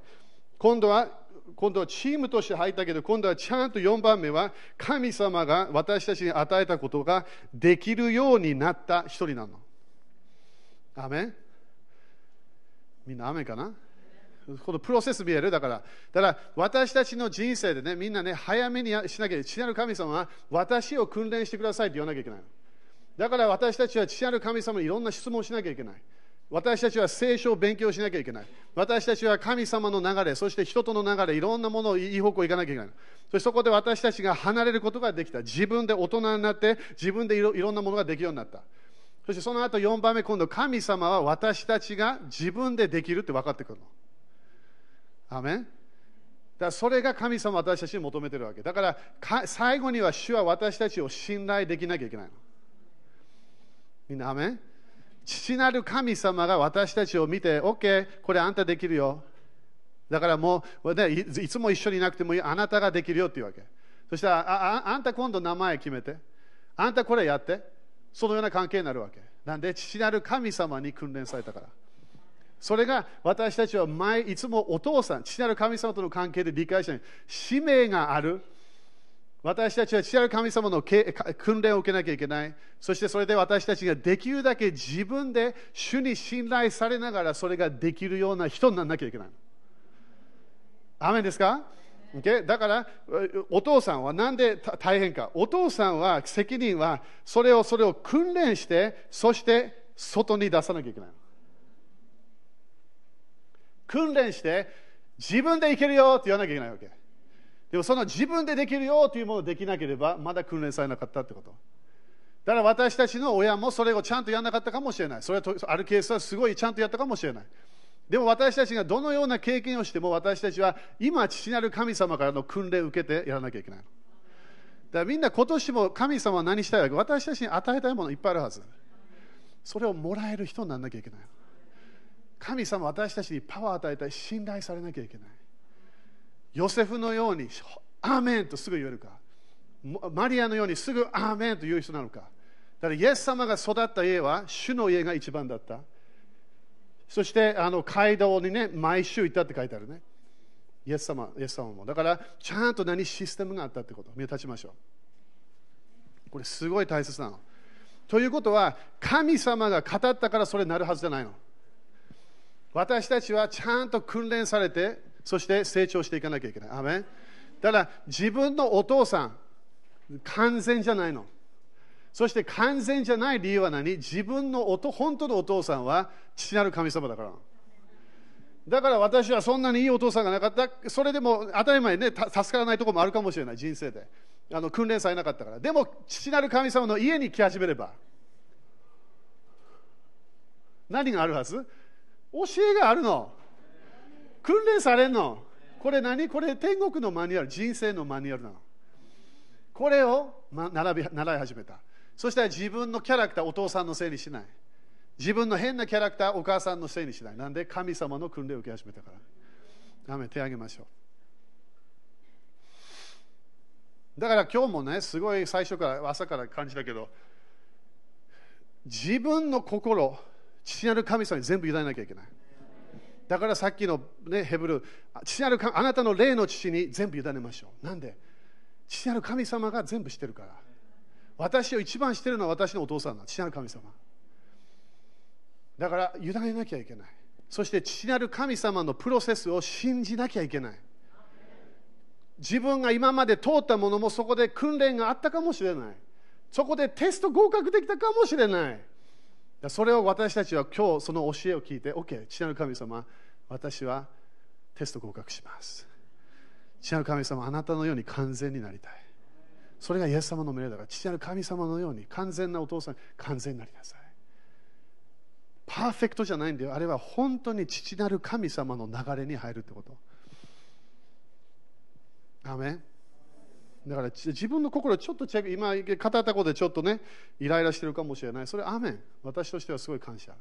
今度は今度はチームとして入ったけど、今度はちゃんと4番目は、神様が私たちに与えたことができるようになった一人なの。アメみんな雨かな？このプロセス見えるだから、だから私たちの人生でね、みんなね、早めにしなきゃ。父なる神様は私を訓練してくださいって言わなきゃいけない。だから私たちは父なる神様にいろんな質問をしなきゃいけない。私たちは聖書を勉強しなきゃいけない。私たちは神様の流れ、そして人との流れ、いろんなものをいい方向に行かなきゃいけない。そしてそこで私たちが離れることができた。自分で大人になって、自分でいろいろんなものができるようになった。そしてその後4番目、今度神様は私たちが自分でできるって分かってくるの。アメンだそれが神様私たちに求めてるわけ。だから最後には主は私たちを信頼できなきゃいけないの。みんな、アメン父なる神様が私たちを見て、OK、これあんたできるよ。だからもう、ね、いつも一緒にいなくてもいい、あなたができるよっていうわけ。そしたらああ、んた今度名前決めて、あんたこれやって、そのような関係になるわけ。なんで、父なる神様に訓練されたから。それが私たちは前いつもお父さん、父なる神様との関係で理解したい。使命がある。私たちは父なる神様の訓練を受けなきゃいけない。そしてそれで私たちができるだけ自分で主に信頼されながらそれができるような人にならなきゃいけない。アメンですか、okay? だからお父さんはなんで大変か。お父さんは責任はそれをそれを訓練してそして外に出さなきゃいけない。訓練して自分でいけるよって言わなきゃいけないわけ。でもその自分でできるよというものをできなければまだ訓練されなかったってこと。だから私たちの親もそれをちゃんとやらなかったかもしれない。それはあるケースはすごいちゃんとやったかもしれない。でも私たちがどのような経験をしても私たちは今父なる神様からの訓練を受けてやらなきゃいけない。だからみんな今年も神様は何したいわけ？私たちに与えたいものいっぱいあるはず。それをもらえる人にならなきゃいけない。神様私たちにパワーを与えたい信頼されなきゃいけない。ヨセフのように、アーメンとすぐ言えるか、マリアのようにすぐアーメンと言う人なのか？だからイエス様が育った家は主の家が一番だった。そしてあの街道にね、毎週行ったって書いてあるね。イエス様イエス様も。だからちゃんと何システムがあったってこと。見立ちましょう。これすごい大切なの。ということは、神様が語ったからそれになるはずじゃないの。私たちはちゃんと訓練されて、そして成長していかなきゃいけない。アメだから自分のお父さん、完全じゃないの。そして完全じゃない理由は何？自分のおと本当のお父さんは父なる神様だから。だから私はそんなにいいお父さんがなかった。それでも当たり前ね、助からないところもあるかもしれない、人生で。あの訓練されなかったから。でも、父なる神様の家に来始めれば、何があるはず？教えがあるの。訓練されるの？これ何？これ天国のマニュアル、人生のマニュアルなの。これを、ま、並び習い始めた。そしたら自分のキャラクター、お父さんのせいにしない。自分の変なキャラクター、お母さんのせいにしない。なんで神様の訓練を受け始めたから。アメ手挙げましょう。だから今日もね、すごい最初から朝から感じたけど、自分の心、父なる神様に全部委ねなきゃいけない。だからさっきの、ね、ヘブル、父なるあなたの霊の父に全部委ねましょう。なんで？父なる神様が全部知ってるから。私を一番知ってるのは私のお父さんだ。父なる神様。だから委ねなきゃいけない。そして父なる神様のプロセスを信じなきゃいけない。自分が今まで通ったものもそこで訓練があったかもしれない。そこでテスト合格できたかもしれない。それを私たちは今日その教えを聞いて、OK、父なる神様、私はテスト合格します。父なる神様、あなたのように完全になりたい。それがイエス様の命令だから、父なる神様のように完全なお父さん、完全になりなさい。パーフェクトじゃないんだよ。あれは本当に父なる神様の流れに入るってこと。アメンだから自分の心をちょっとチェック、今語ったことでちょっとね、イライラしてるかもしれない。それ、アメン。私としてはすごい感謝。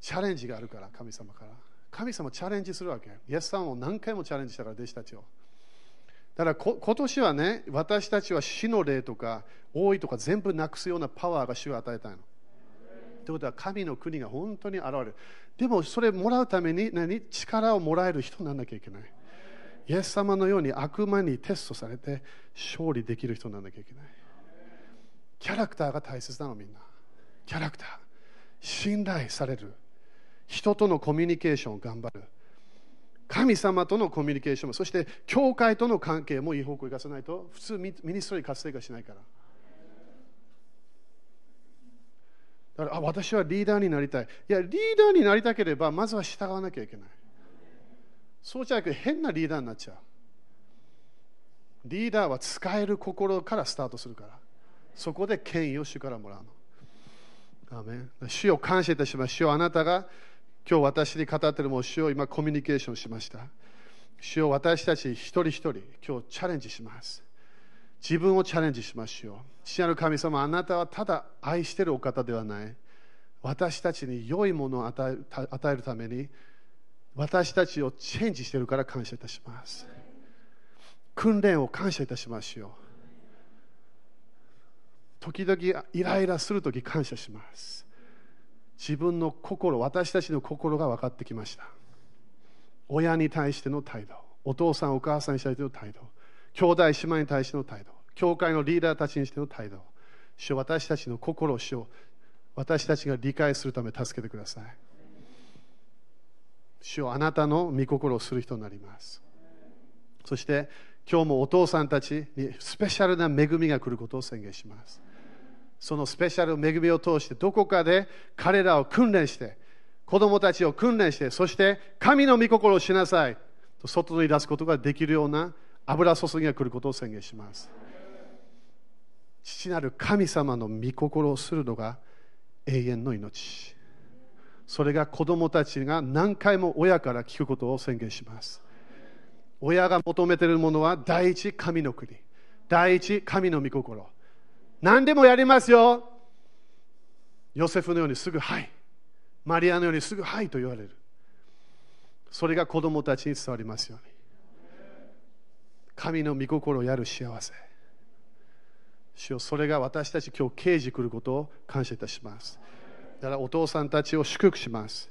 チャレンジがあるから、神様から。神様チャレンジするわけ。イエスさんを何回もチャレンジしたから、弟子たちを。だから今年はね、私たちは死の霊とか、多いとか全部なくすようなパワーが主を与えたいの。ということは、神の国が本当に現れる。でも、それもらうために何？力をもらえる人にならなきゃいけない。イエス様のように悪魔にテストされて勝利できる人にならなきゃいけない。キャラクターが大切なのみんな。キャラクター。信頼される。人とのコミュニケーションを頑張る。神様とのコミュニケーションも、そして教会との関係もいい方向に生かさないと、普通ミニストリー活性化しないから。だからあ私はリーダーになりたい。いや、リーダーになりたければ、まずは従わなきゃいけない。そうじゃなくて変なリーダーになっちゃう。リーダーは使える心からスタートするから。そこで権威を主からもらうの。アメン主を感謝いたします。主をあなたが今日私に語っているもの主を今コミュニケーションしました。主を私たち一人一人今日チャレンジします。自分をチャレンジしましょう。父なる神様、あなたはただ愛してるお方ではない。私たちに良いものを与えるために、私たちをチェンジしているから感謝いたします。訓練を感謝いたしましょう。時々イライラするとき感謝します。自分の心、私たちの心が分かってきました。親に対しての態度、お父さん、お母さんに対しての態度、兄弟姉妹に対しての態度、教会のリーダーたちにしての態度、主私たちの心を主を私たちが理解するため助けてください。主をあなたの御心をする人になります。そして今日もお父さんたちにスペシャルな恵みが来ることを宣言します。そのスペシャル恵みを通してどこかで彼らを訓練して子供たちを訓練してそして神の御心をしなさいと外に出すことができるような油注ぎが来ることを宣言します父なる神様の御心をするのが永遠の命それが子供たちが何回も親から聞くことを宣言します。親が求めているものは第一神の国。第一神の御心。何でもやりますよ。ヨセフのようにすぐはい。マリアのようにすぐはいと言われる。それが子供たちに伝わりますように。神の御心をやる幸せ。主よそれが私たち今日刑事来ることを感謝いたします。だからお父さんたちを祝福します。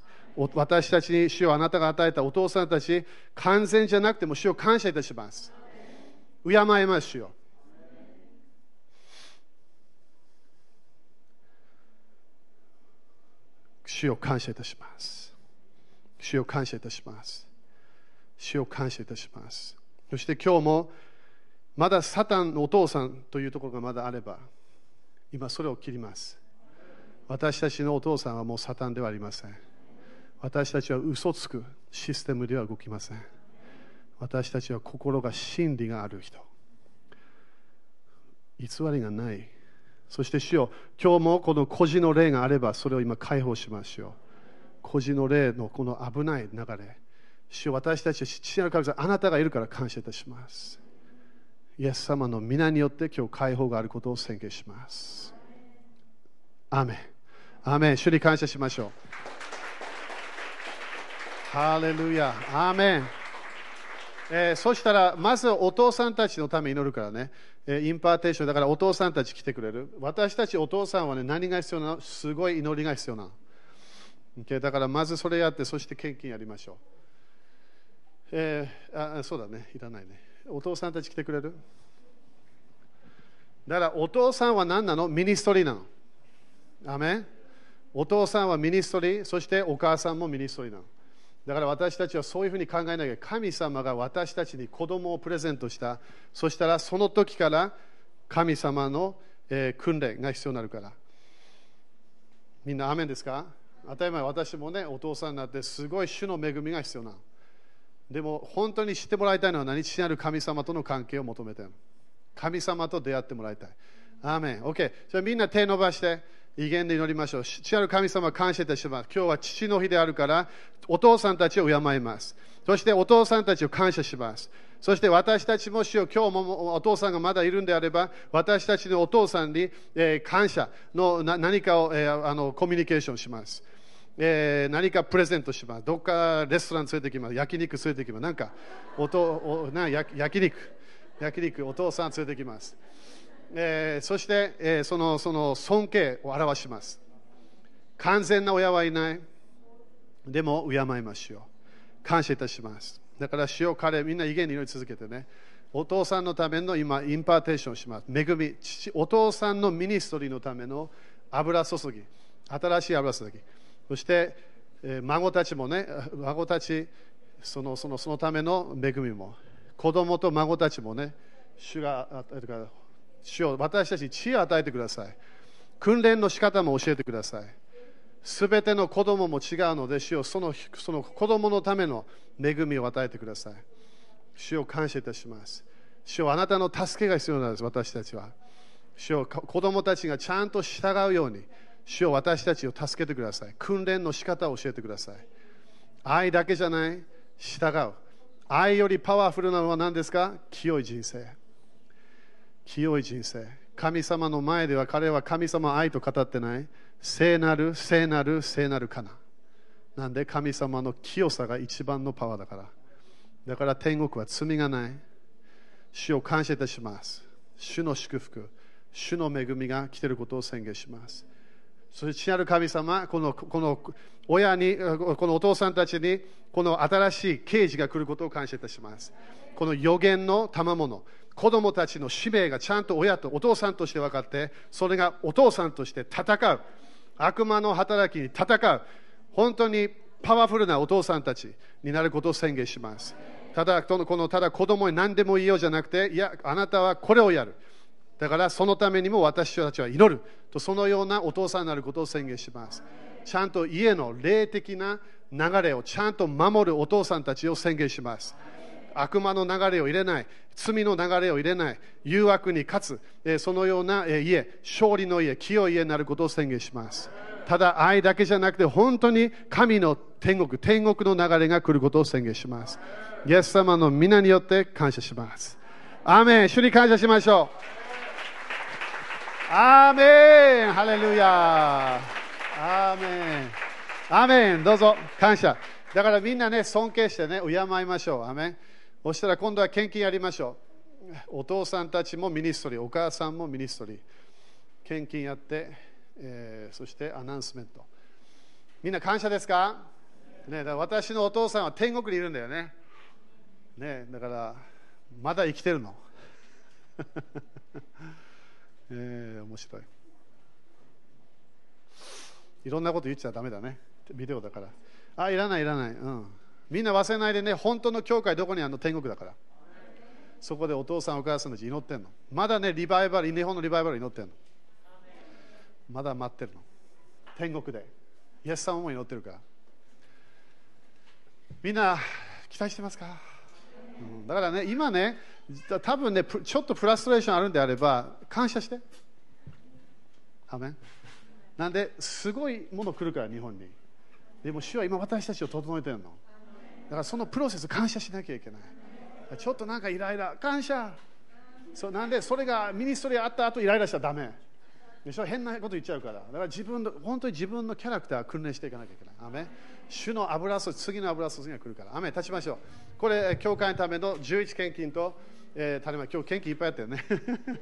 私たちに主をあなたが与えたお父さんたち完全じゃなくても主を感謝いたします。敬います主よ。主を感謝いたします。主を感謝いたします。主を感謝いたします。そして今日もまだサタンのお父さんというところがまだあれば今それを切ります。私たちのお父さんはもうサタンではありません。私たちは嘘つくシステムでは動きません。私たちは心が真理がある人。偽りがない。そして主よ今日もこの孤児の霊があればそれを今解放しましょう。孤児の霊のこの危ない流れ。主よ私たちは父なる神様あなたがいるから感謝いたします。イエス様の御名によって今日解放があることを宣言します。アーメン。アーメン。主に感謝しましょう。ハレルヤ。アーメン。えー、そしたら、まずお父さんたちのため祈るからね、えー、 impartation、だからお父さんたち来てくれる。私たちお父さんはね、何が必要なのすごい祈りが必要なの。Okay? だからまずそれやって、そして献金やりましょう。えー、あそうだね、いらないね。お父さんたち来てくれるだからお父さんは何なのミニストリーなの。アーメン お父さんはミニストリー、そしてお母さんもミニストリーなの。だから私たちはそういうふうに考えなきゃ神様が私たちに子供をプレゼントした。そしたらその時から神様の、えー、訓練が必要になるから。みんなアメンですか？当たり前私もねお父さんになってすごい主の恵みが必要なの。でも本当に知ってもらいたいのは何？父なる神様との関係を求めてる神様と出会ってもらいたい。アーメン。OK。じゃあみんな手伸ばして、威厳で祈りましょう。父なる神様感謝いたします。今日は父の日であるから、お父さんたちを敬います。そしてお父さんたちを感謝します。そして私たちもしよ今日もお父さんがまだいるんであれば、私たちのお父さんに、えー、感謝の何かを、えー、あのコミュニケーションします。えー、何かプレゼントします。どっかレストラン連れてきます。焼肉連れてきます。なんか、おとおな焼焼肉、焼肉、お父さん連れてきます。えー、そして、えー、そのその尊敬を表します。完全な親はいない。でも、敬いましょう。感謝いたします。だから、主よ彼、みんな威厳に祈り続けてね。お父さんのための今、 impartation します。恵み、父お父さんのミニストリーのための油注ぎ、新しい油注ぎ。そして、えー、孫たちもね、孫たち、そのそのそのための恵みも、子供と孫たちもね、主が主を私たちに知恵を与えてください。訓練の仕方も教えてください。すべての子供も違うので、主よそのその子供のための恵みを与えてください。主を感謝いたします。主よあなたの助けが必要なんです、私たちは。主よ子供たちがちゃんと従うように、主よ私たちを助けてください。訓練の仕方を教えてください。愛だけじゃない、従う。愛よりパワフルなのは何ですか？清い人生。清い人生。神様の前では彼は神様愛と語ってない。聖なる、聖なる、聖なるかな。なんで？神様の清さが一番のパワーだから。だから天国は罪がない。主を感謝いたします。主の祝福、主の恵みが来ていることを宣言します。そして、父なる神様、このこの親に、このお父さんたちに、この新しい刑事が来ることを感謝いたします。この予言の賜物、子供たちの使命がちゃんと親とお父さんとして分かって、それがお父さんとして戦う。悪魔の働きに戦う。本当にパワフルなお父さんたちになることを宣言します。ただ、このただ子供に何でもいいよじゃなくて、いや、あなたはこれをやる。だからそのためにも私たちは祈るとそのようなお父さんになることを宣言します。ちゃんと家の霊的な流れをちゃんと守るお父さんたちを宣言します。悪魔の流れを入れない、罪の流れを入れない、誘惑に勝つ、そのような家、勝利の家、清い家になることを宣言します。ただ愛だけじゃなくて、本当に神の天国、天国の流れが来ることを宣言します。イエス様の皆によって感謝します。アーメン主に感謝しましょう。アーメンハレルヤアーメンアーメンどうぞ感謝。だからみんなね、尊敬してね、敬いましょう。アーメンそしたら今度は献金やりましょう。お父さんたちもミニストリー、お母さんもミニストリー。献金やって、えー、そして announcement。みんな感謝ですか？ね、だ私のお父さんは天国にいるんだよね。ねだから、まだ生きてるの。えー、面白い。いろんなこと言っちゃだめだね。ビデオだから。あ、いらない、いらない。うん。みんな忘れないでね、本当の教会どこにあるの？天国だから。そこでお父さん、お母さんたち祈ってんの。まだね、リバイバル、日本のリバイバル祈ってんの。まだ待ってるの。天国で。イエス様も祈ってるから。みんな、期待してますか、うん、だからね、今ね、多分ね、ちょっとフラストレーションあるんであれば、感謝して。アメなんで、すごいもの来るから、日本に。でも、主は今私たちを整えてるの。だからそのプロセス感謝しなきゃいけない。ちょっとなんかイライラ、感謝。そうなんでそれがミニストリーあった後イライラしちゃだめ。でしょ？変なこと言っちゃうから。だから自分の本当に自分のキャラクター訓練していかなきゃいけない。アメ主の油注次の油注ぎが来るから。アメ立ちましょう。これ、教会のための11献金と、えー、種ま今日献金いっぱいあったよね。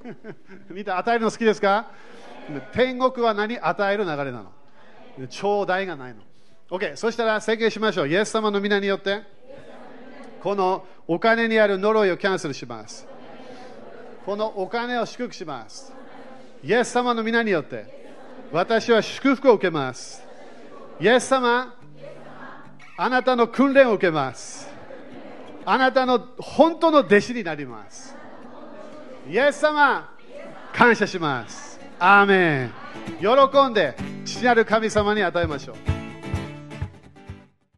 見た与えるの好きですか？天国は何？与える流れなの。頂戴がないの。OK、そしたら宣言しましょう。イエス様の皆によって、このお金にある呪いをキャンセルします。このお金を祝福します。イエス様の皆によって、私は祝福を受けます。イエス様、あなたの訓練を受けます。あなたの本当の弟子になります。イエス様、感謝します。アーメン。喜んで、父なる神様に与えましょう。